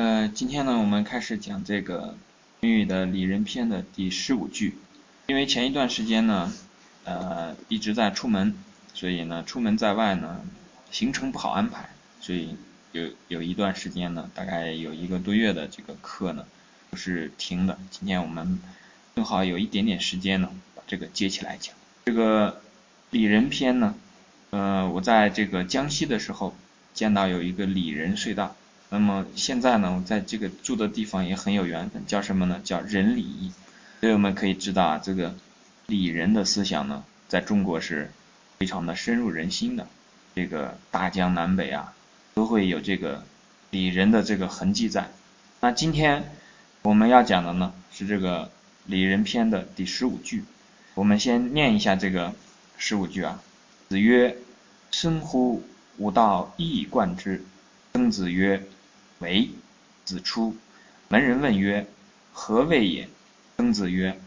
呃，今天呢，我们开始讲这个《论语》的《礼仁篇》的第十五句。因为前一段时间呢，呃，一直在出门，所以呢，出门在外呢，行程不好安排，所以有有一段时间呢，大概有一个多月的这个课呢，都是停的。今天我们正好有一点点时间呢，把这个接起来讲。这个《礼仁篇》呢，呃，我在这个江西的时候见到有一个礼仁隧道。那么现在呢，我在这个住的地方也很有缘分，叫什么呢？叫仁礼。所以我们可以知道啊，这个礼仁的思想呢，在中国是非常的深入人心的。这个大江南北啊，都会有这个礼仁的这个痕迹在。那今天我们要讲的呢，是这个礼仁篇的第十五句。我们先念一下这个十五句啊。子曰：“生乎吾道一以贯之。”曾子曰。为子出，门人问曰：“何谓也？”曾子曰：“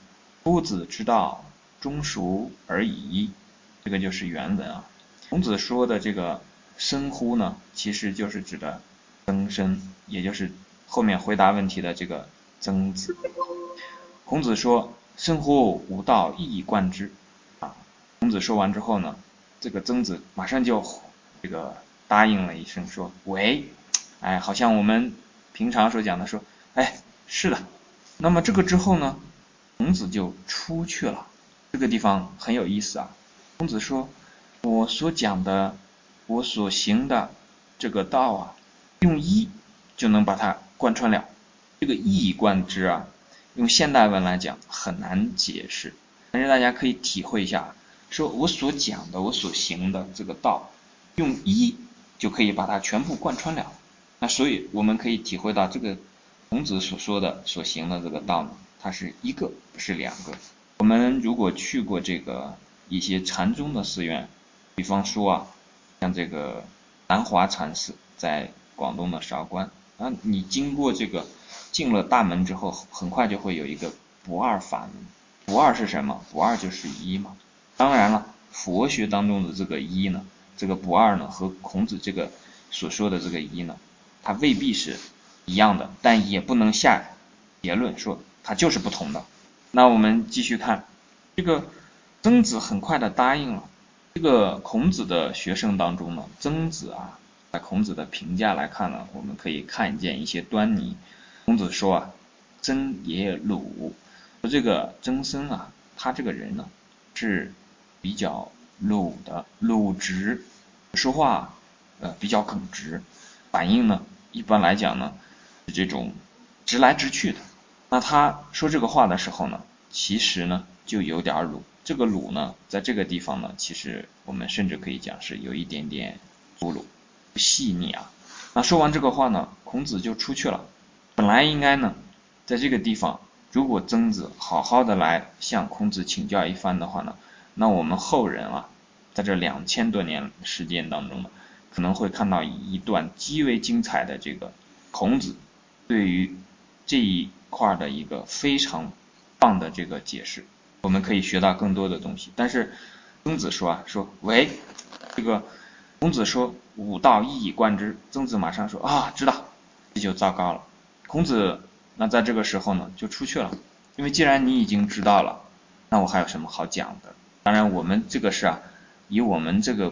夫子之道，忠熟而已。”这个就是原文啊。孔子说的这个“生乎”呢，其实就是指的曾参，也就是后面回答问题的这个曾子。孔子说：“生乎吾道，一以贯之。”啊，孔子说完之后呢，这个曾子马上就这个答应了一声，说：“为。”哎，好像我们平常所讲的说，哎，是的。那么这个之后呢，孔子就出去了。这个地方很有意思啊。孔子说，我所讲的，我所行的这个道啊，用一就能把它贯穿了。这个一以贯之啊，用现代文来讲很难解释，但是大家可以体会一下，说我所讲的，我所行的这个道，用一就可以把它全部贯穿了。那所以我们可以体会到，这个孔子所说的、所行的这个道呢，它是一个，不是两个。我们如果去过这个一些禅宗的寺院，比方说啊，像这个南华禅寺在广东的韶关，啊，你经过这个进了大门之后，很快就会有一个不二法门。不二是什么？不二就是一嘛。当然了，佛学当中的这个一呢，这个不二呢，和孔子这个所说的这个一呢。它未必是一样的，但也不能下结论说它就是不同的。那我们继续看，这个曾子很快的答应了。这个孔子的学生当中呢，曾子啊，在孔子的评价来看呢，我们可以看见一些端倪。孔子说啊，曾也鲁，这个曾参啊，他这个人呢是比较鲁的，鲁直，说话呃比较耿直，反应呢。一般来讲呢，是这种直来直去的。那他说这个话的时候呢，其实呢就有点鲁。这个鲁呢，在这个地方呢，其实我们甚至可以讲是有一点点粗鲁、细腻啊。那说完这个话呢，孔子就出去了。本来应该呢，在这个地方，如果曾子好好的来向孔子请教一番的话呢，那我们后人啊，在这两千多年时间当中呢。可能会看到一段极为精彩的这个孔子对于这一块的一个非常棒的这个解释，我们可以学到更多的东西。但是曾子说啊，说喂，这个孔子说武道一以贯之，曾子马上说啊，知道，这就糟糕了。孔子那在这个时候呢就出去了，因为既然你已经知道了，那我还有什么好讲的？当然我们这个是啊，以我们这个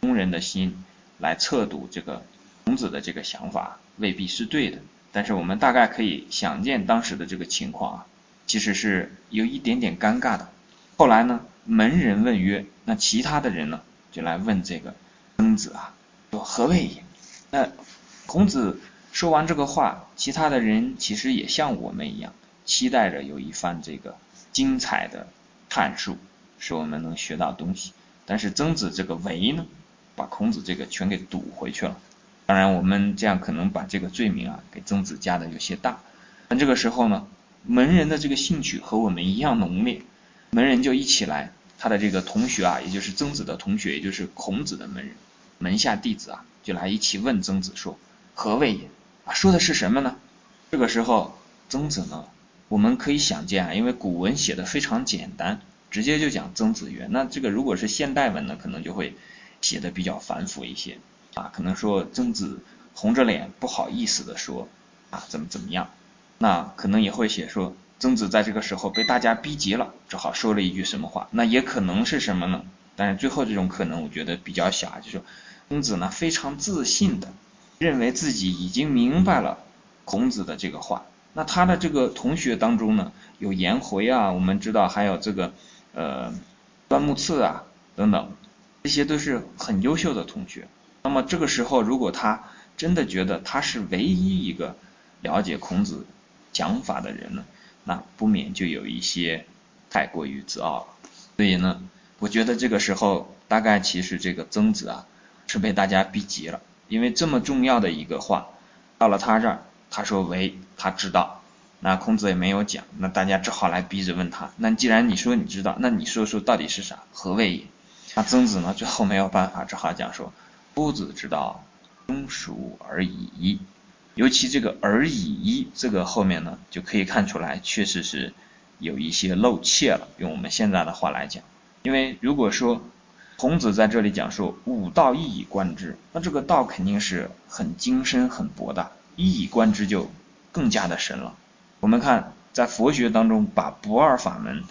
工人的心。来测度这个孔子的这个想法未必是对的，但是我们大概可以想见当时的这个情况啊，其实是有一点点尴尬的。后来呢，门人问曰：“那其他的人呢，就来问这个曾子啊，说何谓也？”那孔子说完这个话，其他的人其实也像我们一样，期待着有一番这个精彩的阐述，使我们能学到东西。但是曾子这个为呢？把孔子这个全给堵回去了。当然，我们这样可能把这个罪名啊给曾子加的有些大。但这个时候呢，门人的这个兴趣和我们一样浓烈，门人就一起来，他的这个同学啊，也就是曾子的同学，也就是孔子的门人，门下弟子啊，就来一起问曾子说：“何谓也？”啊，说的是什么呢？这个时候，曾子呢，我们可以想见啊，因为古文写的非常简单，直接就讲曾子曰。那这个如果是现代文呢，可能就会。写的比较繁复一些啊，可能说曾子红着脸不好意思的说，啊怎么怎么样，那可能也会写说曾子在这个时候被大家逼急了，只好说了一句什么话，那也可能是什么呢？但是最后这种可能我觉得比较小，就是曾子呢非常自信的认为自己已经明白了孔子的这个话。那他的这个同学当中呢，有颜回啊，我们知道还有这个呃端木赐啊等等，这些都是很优秀的同学。那么这个时候，如果他真的觉得他是唯一一个了解孔子讲法的人呢，那不免就有一些太过于自傲了。所以呢，我觉得这个时候大概其实这个曾子啊是被大家逼急了，因为这么重要的一个话到了他这儿。他说为他知道，那孔子也没有讲，那大家只好来逼着问他。那既然你说你知道，那你说说到底是啥？何谓也？那曾子呢？最后没有办法，只好讲说：夫子之道，忠属而已。尤其这个而已矣，这个后面呢，就可以看出来，确实是有一些露怯了。用我们现在的话来讲，因为如果说孔子在这里讲说武道一以观之，那这个道肯定是很精深、很博大。一以观之就更加的深了。我们看在佛学当中，把不二法门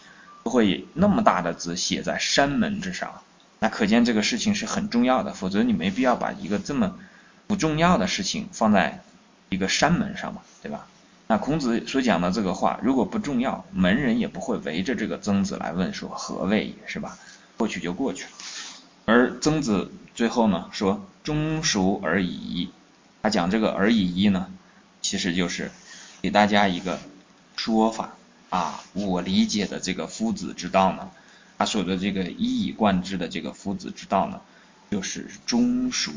都会那么大的字写在山门之上，那可见这个事情是很重要的。否则你没必要把一个这么不重要的事情放在一个山门上嘛，对吧？那孔子所讲的这个话，如果不重要，门人也不会围着这个曾子来问说何谓也是吧？过去就过去了。而曾子最后呢说中熟而已。他讲这个而已一呢，其实就是给大家一个说法啊。我理解的这个夫子之道呢，他说的这个一以贯之的这个夫子之道呢，就是忠熟。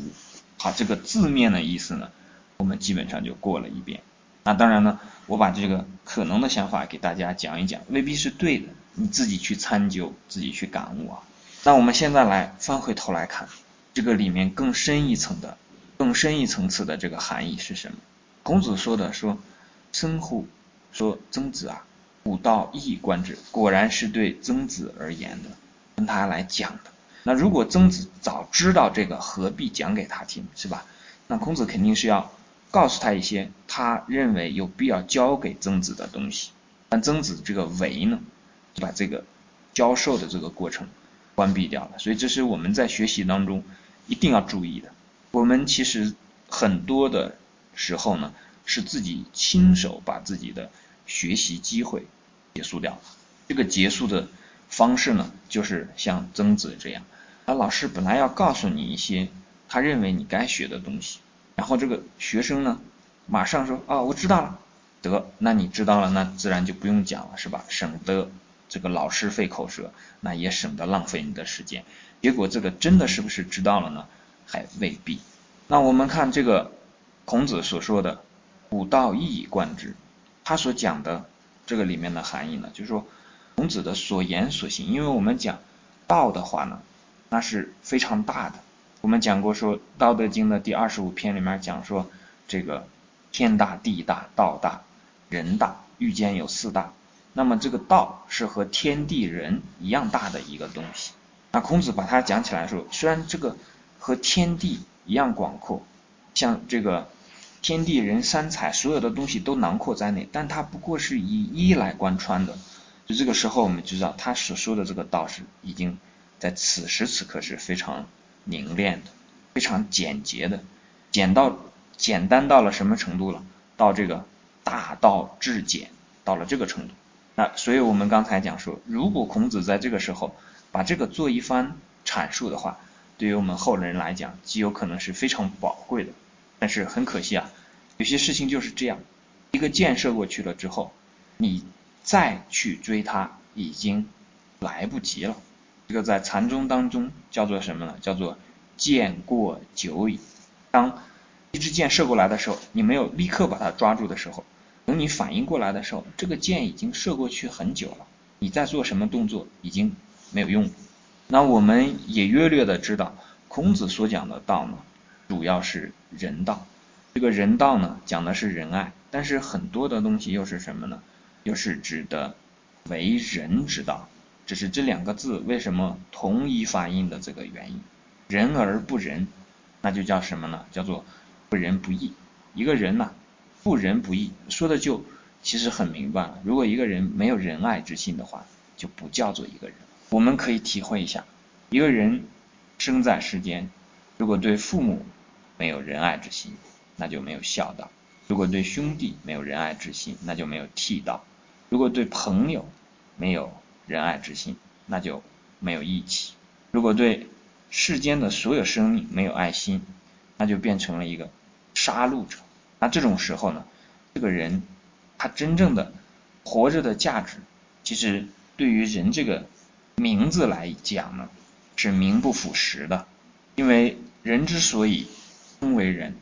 好，这个字面的意思呢，我们基本上就过了一遍。那当然呢，我把这个可能的想法给大家讲一讲，未必是对的，你自己去参究，自己去感悟啊。那我们现在来翻回头来看，这个里面更深一层的。更深一层次的这个含义是什么？孔子说的说，曾乎说曾子啊，古道一以观之，果然是对曾子而言的，跟他来讲的。那如果曾子早知道这个，何必讲给他听，是吧？那孔子肯定是要告诉他一些他认为有必要教给曾子的东西。但曾子这个为呢，就把这个教授的这个过程关闭掉了。所以这是我们在学习当中一定要注意的。我们其实很多的时候呢，是自己亲手把自己的学习机会结束掉了。这个结束的方式呢，就是像曾子这样，啊，老师本来要告诉你一些他认为你该学的东西，然后这个学生呢，马上说，哦，我知道了，得，那你知道了，那自然就不用讲了，是吧？省得这个老师费口舌，那也省得浪费你的时间。结果这个真的是不是知道了呢？还未必。那我们看这个孔子所说的“古道一以贯之”，他所讲的这个里面的含义呢，就是说孔子的所言所行。因为我们讲道的话呢，那是非常大的。我们讲过说《道德经》的第二十五篇里面讲说，这个天大地大道大人大，欲间有四大。那么这个道是和天地人一样大的一个东西。那孔子把它讲起来说，虽然这个。和天地一样广阔，像这个天地人三才，所有的东西都囊括在内，但它不过是以一来贯穿的。就这个时候，我们知道他所说的这个道是已经在此时此刻是非常凝练的，非常简洁的，简到简单到了什么程度了？到这个大道至简，到了这个程度。那所以我们刚才讲说，如果孔子在这个时候把这个做一番阐述的话，对于我们后人来讲，极有可能是非常宝贵的。但是很可惜啊，有些事情就是这样，一个箭射过去了之后，你再去追它已经来不及了。这个在禅宗当中叫做什么呢？叫做箭过久矣。当一支箭射过来的时候，你没有立刻把它抓住的时候，等你反应过来的时候，这个箭已经射过去很久了。你再做什么动作已经没有用。那我们也约略的知道，孔子所讲的道呢，主要是人道。这个人道呢，讲的是仁爱，但是很多的东西又是什么呢？又是指的为人之道。只是这两个字为什么同一发音的这个原因。仁而不仁，那就叫什么呢？叫做不仁不义。一个人呢，不仁不义，说的就其实很明白了。如果一个人没有仁爱之心的话，就不叫做一个人。我们可以体会一下，一个人生在世间，如果对父母没有仁爱之心，那就没有孝道；如果对兄弟没有仁爱之心，那就没有悌道；如果对朋友没有仁爱之心，那就没有义气；如果对世间的所有生命没有爱心，那就变成了一个杀戮者。那这种时候呢，这个人他真正的活着的价值，其实对于人这个名字来讲呢，是名不副实的。因为人之所以为人，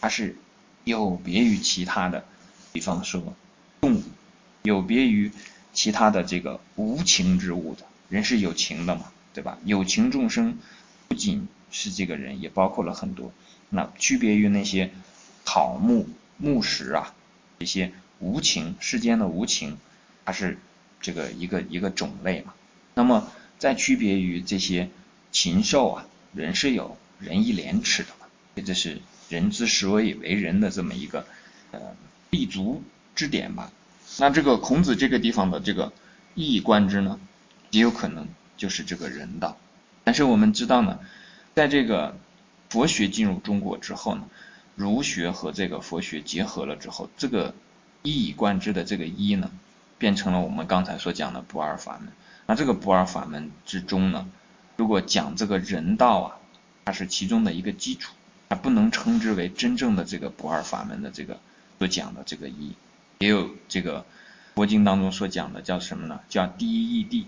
他是有别于其他的，比方说动物，有别于其他的这个无情之物的。人是有情的嘛，对吧？有情众生不仅是这个人，也包括了很多。那区别于那些。草木木石啊，一些无情世间的无情，它是这个一个一个种类嘛。那么再区别于这些禽兽啊，人是有仁义廉耻的，这是人之所以为人的这么一个呃立足之点吧。那这个孔子这个地方的这个一以贯之呢，也有可能就是这个人道。但是我们知道呢，在这个佛学进入中国之后呢。儒学和这个佛学结合了之后，这个一以贯之的这个一呢，变成了我们刚才所讲的不二法门。那这个不二法门之中呢，如果讲这个人道啊，它是其中的一个基础，不能称之为真正的这个不二法门的这个所讲的这个一。也有这个佛经当中所讲的叫什么呢？叫第一义谛。《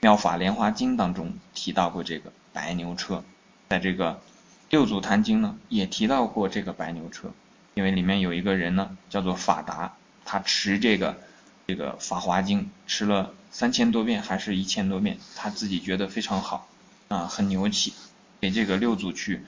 妙法莲华经》当中提到过这个白牛车，在这个。六祖坛经呢也提到过这个白牛车，因为里面有一个人呢叫做法达，他持这个这个法华经持了三千多遍还是一千多遍，他自己觉得非常好啊，很牛气。给这个六祖去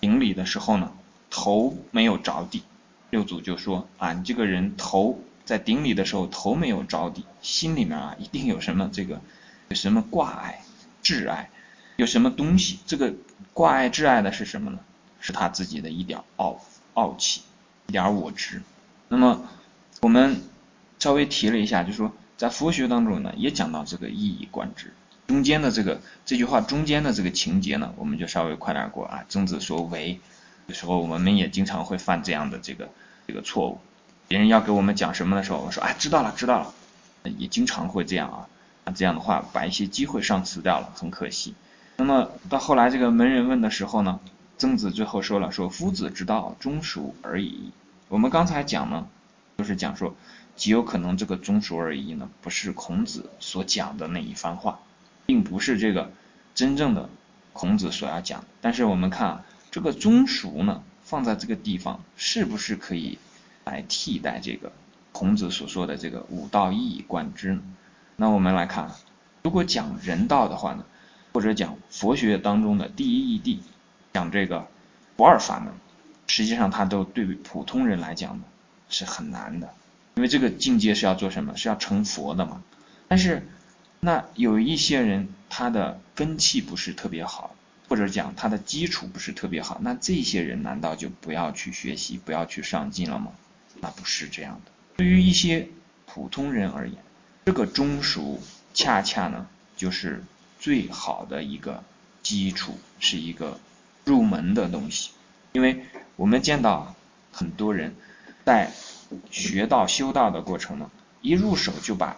顶礼的时候呢，头没有着地，六祖就说啊，你这个人头在顶礼的时候头没有着地，心里面啊一定有什么这个有什么挂碍挚爱。有什么东西？这个挂碍挚爱的是什么呢？是他自己的一点傲傲气，一点我执。那么我们稍微提了一下，就说在佛学当中呢，也讲到这个一以贯之。中间的这个这句话中间的这个情节呢，我们就稍微快点过啊。曾子说为，有时候我们也经常会犯这样的这个这个错误。别人要给我们讲什么的时候，我说啊知道了知道了，也经常会这样啊。那这样的话把一些机会丧失掉了，很可惜。那么到后来这个门人问的时候呢，曾子最后说了说夫子之道，忠属而已。我们刚才讲呢，就是讲说极有可能这个忠属而已呢，不是孔子所讲的那一番话，并不是这个真正的孔子所要讲。但是我们看啊，这个忠属呢，放在这个地方是不是可以来替代这个孔子所说的这个五道一以贯之呢？那我们来看，如果讲人道的话呢？或者讲佛学当中的第一义谛，讲这个不二法门，实际上它都对普通人来讲呢是很难的，因为这个境界是要做什么？是要成佛的嘛。但是那有一些人他的根气不是特别好，或者讲他的基础不是特别好，那这些人难道就不要去学习，不要去上进了吗？那不是这样的。对于一些普通人而言，这个中熟恰恰呢就是。最好的一个基础是一个入门的东西，因为我们见到很多人在学道修道的过程呢，一入手就把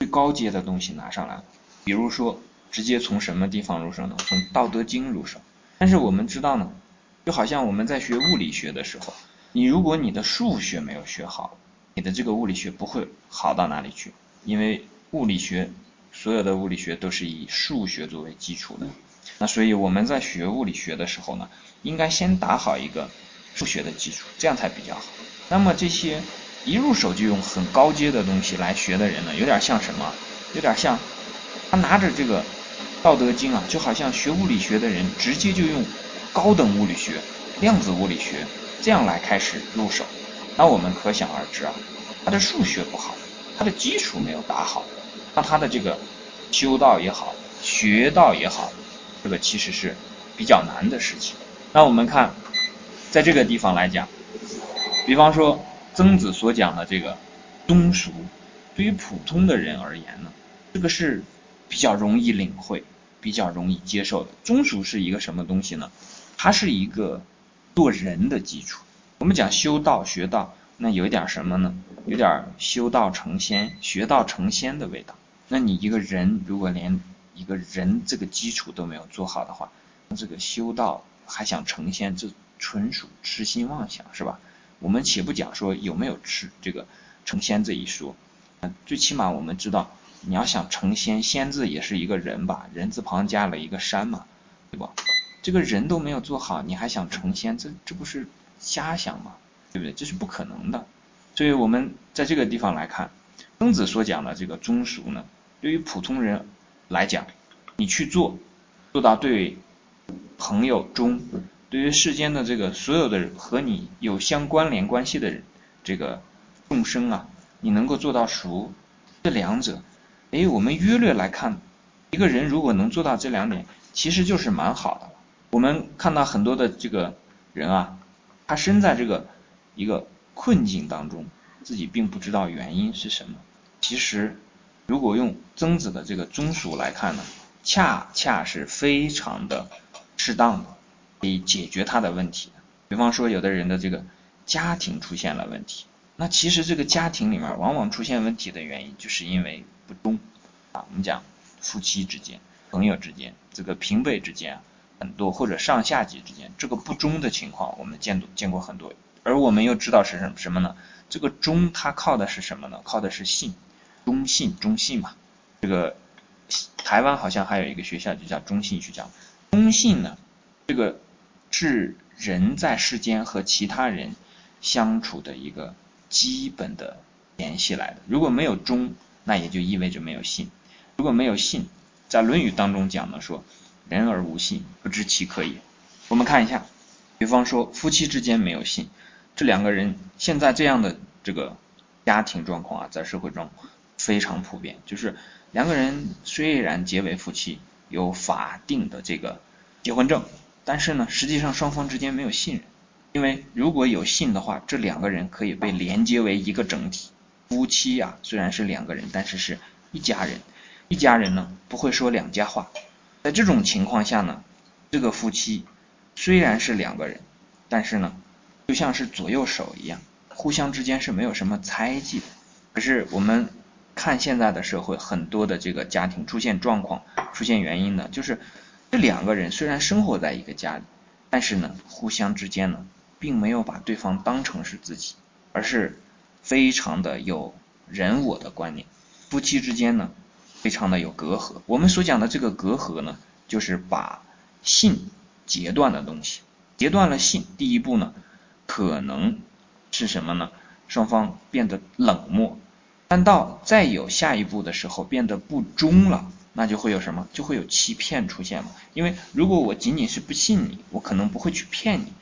最高阶的东西拿上来，比如说直接从什么地方入手呢？从《道德经》入手。但是我们知道呢，就好像我们在学物理学的时候，你如果你的数学没有学好，你的这个物理学不会好到哪里去，因为物理学。所有的物理学都是以数学作为基础的，那所以我们在学物理学的时候呢，应该先打好一个数学的基础，这样才比较好。那么这些一入手就用很高阶的东西来学的人呢，有点像什么？有点像他拿着这个《道德经》啊，就好像学物理学的人直接就用高等物理学、量子物理学这样来开始入手。那我们可想而知啊，他的数学不好，他的基础没有打好。那他的这个修道也好，学道也好，这个其实是比较难的事情。那我们看，在这个地方来讲，比方说曾子所讲的这个忠俗，对于普通的人而言呢，这个是比较容易领会、比较容易接受的。忠俗是一个什么东西呢？它是一个做人的基础。我们讲修道、学道，那有一点什么呢？有点修道成仙、学道成仙的味道。那你一个人如果连一个人这个基础都没有做好的话，那这个修道还想成仙，这纯属痴心妄想，是吧？我们且不讲说有没有吃这个成仙这一说，啊最起码我们知道，你要想成仙，仙字也是一个人吧，人字旁加了一个山嘛，对吧？这个人都没有做好，你还想成仙，这这不是瞎想吗？对不对？这是不可能的。所以我们在这个地方来看，曾子所讲的这个忠俗呢，对于普通人来讲，你去做，做到对朋友忠。对于世间的这个所有的和你有相关联关系的人，这个众生啊，你能够做到熟，这两者，哎，我们约略来看，一个人如果能做到这两点，其实就是蛮好的。我们看到很多的这个人啊，他身在这个一个困境当中，自己并不知道原因是什么。其实，如果用曾子的这个中属来看呢，恰恰是非常的适当的。可以解决他的问题。比方说，有的人的这个家庭出现了问题，那其实这个家庭里面往往出现问题的原因，就是因为不忠啊。我们讲夫妻之间、朋友之间、这个平辈之间很多，或者上下级之间，这个不忠的情况，我们见见过很多。而我们又知道是什么什么呢？这个忠它靠的是什么呢？靠的是信，忠信忠信嘛。这个台湾好像还有一个学校就叫中信学校，忠信呢，这个。是人在世间和其他人相处的一个基本的联系来的。如果没有忠，那也就意味着没有信。如果没有信，在《论语》当中讲的说：“人而无信，不知其可也。”我们看一下，比方说夫妻之间没有信，这两个人现在这样的这个家庭状况啊，在社会中非常普遍，就是两个人虽然结为夫妻，有法定的这个结婚证。但是呢，实际上双方之间没有信任，因为如果有信的话，这两个人可以被连接为一个整体。夫妻呀，虽然是两个人，但是是一家人。一家人呢，不会说两家话。在这种情况下呢，这个夫妻虽然是两个人，但是呢，就像是左右手一样，互相之间是没有什么猜忌的。可是我们看现在的社会，很多的这个家庭出现状况、出现原因呢，就是。这两个人虽然生活在一个家里，但是呢，互相之间呢，并没有把对方当成是自己，而是非常的有人我的观念。夫妻之间呢，非常的有隔阂。我们所讲的这个隔阂呢，就是把信截断的东西，截断了信，第一步呢，可能是什么呢？双方变得冷漠，但到再有下一步的时候，变得不忠了。那就会有什么？就会有欺骗出现嘛。因为如果我仅仅是不信你，我可能不会去骗你。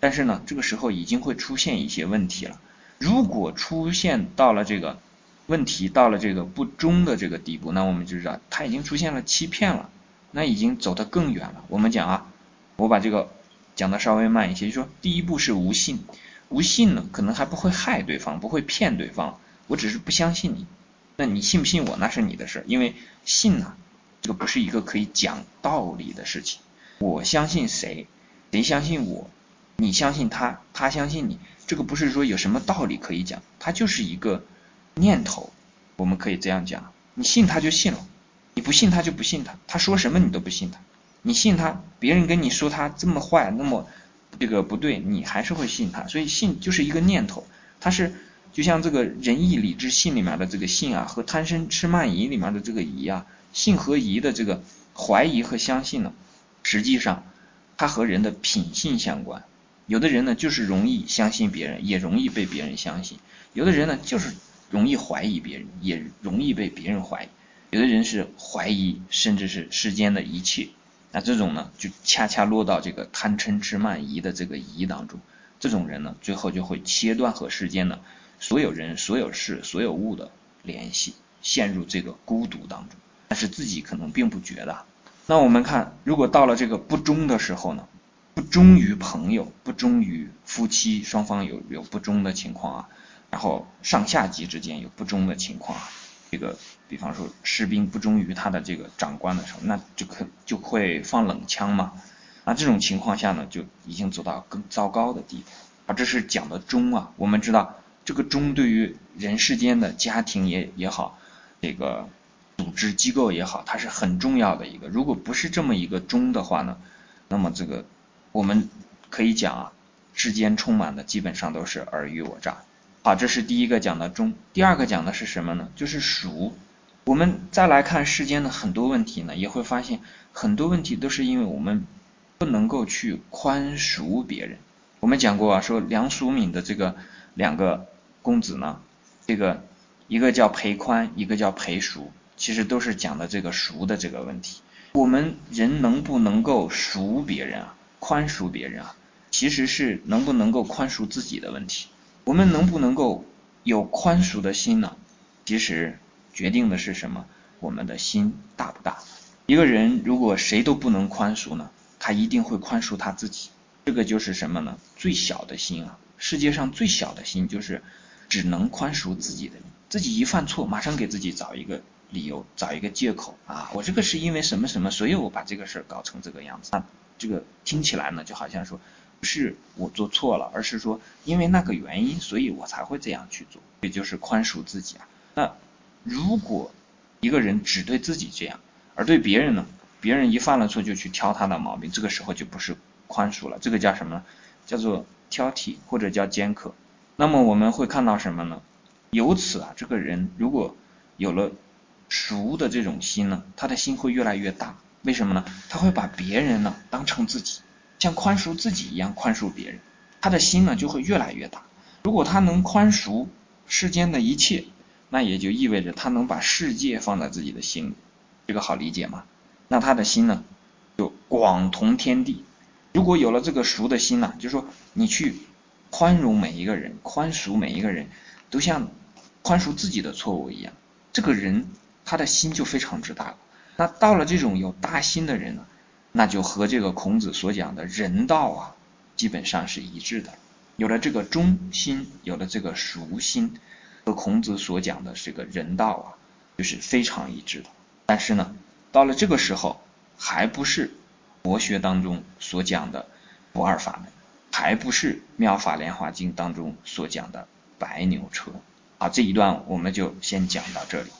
但是呢，这个时候已经会出现一些问题了。如果出现到了这个问题，到了这个不忠的这个地步，那我们就知道他已经出现了欺骗了，那已经走得更远了。我们讲啊，我把这个讲的稍微慢一些，就说第一步是无信，无信呢，可能还不会害对方，不会骗对方，我只是不相信你。那你信不信我，那是你的事，因为信呢，这个不是一个可以讲道理的事情。我相信谁，谁相信我，你相信他，他相信你，这个不是说有什么道理可以讲，它就是一个念头，我们可以这样讲，你信他就信了，你不信他就不信他，他说什么你都不信他，你信他，别人跟你说他这么坏，那么这个不对，你还是会信他，所以信就是一个念头，它是。就像这个仁义礼智信里面的这个信啊，和贪嗔痴慢疑里面的这个疑啊，信和疑的这个怀疑和相信呢，实际上它和人的品性相关。有的人呢就是容易相信别人，也容易被别人相信；有的人呢就是容易怀疑别人，也容易被别人怀疑；有的人是怀疑甚至是世间的一切，那这种呢就恰恰落到这个贪嗔痴慢疑的这个疑当中。这种人呢最后就会切断和世间的。所有人、所有事、所有物的联系，陷入这个孤独当中，但是自己可能并不觉得。那我们看，如果到了这个不忠的时候呢？不忠于朋友，不忠于夫妻双方有有不忠的情况啊。然后上下级之间有不忠的情况啊，这个比方说士兵不忠于他的这个长官的时候，那就可就会放冷枪嘛。那这种情况下呢，就已经走到更糟糕的地步啊。这是讲的忠啊。我们知道这个忠对于人世间的家庭也也好，这个组织机构也好，它是很重要的一个。如果不是这么一个忠的话呢，那么这个我们可以讲啊，世间充满的基本上都是尔虞我诈。好，这是第一个讲的忠。第二个讲的是什么呢？就是赎。我们再来看世间的很多问题呢，也会发现很多问题都是因为我们不能够去宽恕别人。我们讲过啊，说梁淑敏的这个两个公子呢，这个一个叫裴宽，一个叫裴赎，其实都是讲的这个赎的这个问题。我们人能不能够赎别人啊，宽恕别人啊，其实是能不能够宽恕自己的问题。我们能不能够有宽恕的心呢？其实决定的是什么？我们的心大不大？一个人如果谁都不能宽恕呢，他一定会宽恕他自己。这个就是什么呢？最小的心啊！世界上最小的心就是只能宽恕自己的人。自己一犯错，马上给自己找一个理由，找一个借口啊！我这个是因为什么什么，所以我把这个事儿搞成这个样子。那这个听起来呢，就好像说。不是我做错了，而是说因为那个原因，所以我才会这样去做，也就是宽恕自己啊。那如果一个人只对自己这样，而对别人呢，别人一犯了错就去挑他的毛病，这个时候就不是宽恕了，这个叫什么？叫做挑剔或者叫尖刻。那么我们会看到什么呢？由此啊，这个人如果有了熟的这种心呢，他的心会越来越大。为什么呢？他会把别人呢当成自己。像宽恕自己一样宽恕别人，他的心呢就会越来越大。如果他能宽恕世间的一切，那也就意味着他能把世界放在自己的心里。这个好理解吗？那他的心呢就广同天地。如果有了这个熟的心呢，就说你去宽容每一个人，宽恕每一个人，都像宽恕自己的错误一样，这个人他的心就非常之大了。那到了这种有大心的人呢？那就和这个孔子所讲的人道啊，基本上是一致的。有了这个忠心，有了这个熟心，和孔子所讲的这个人道啊，就是非常一致的。但是呢，到了这个时候，还不是佛学当中所讲的不二法门，还不是《妙法莲华经》当中所讲的白牛车。啊，这一段我们就先讲到这里。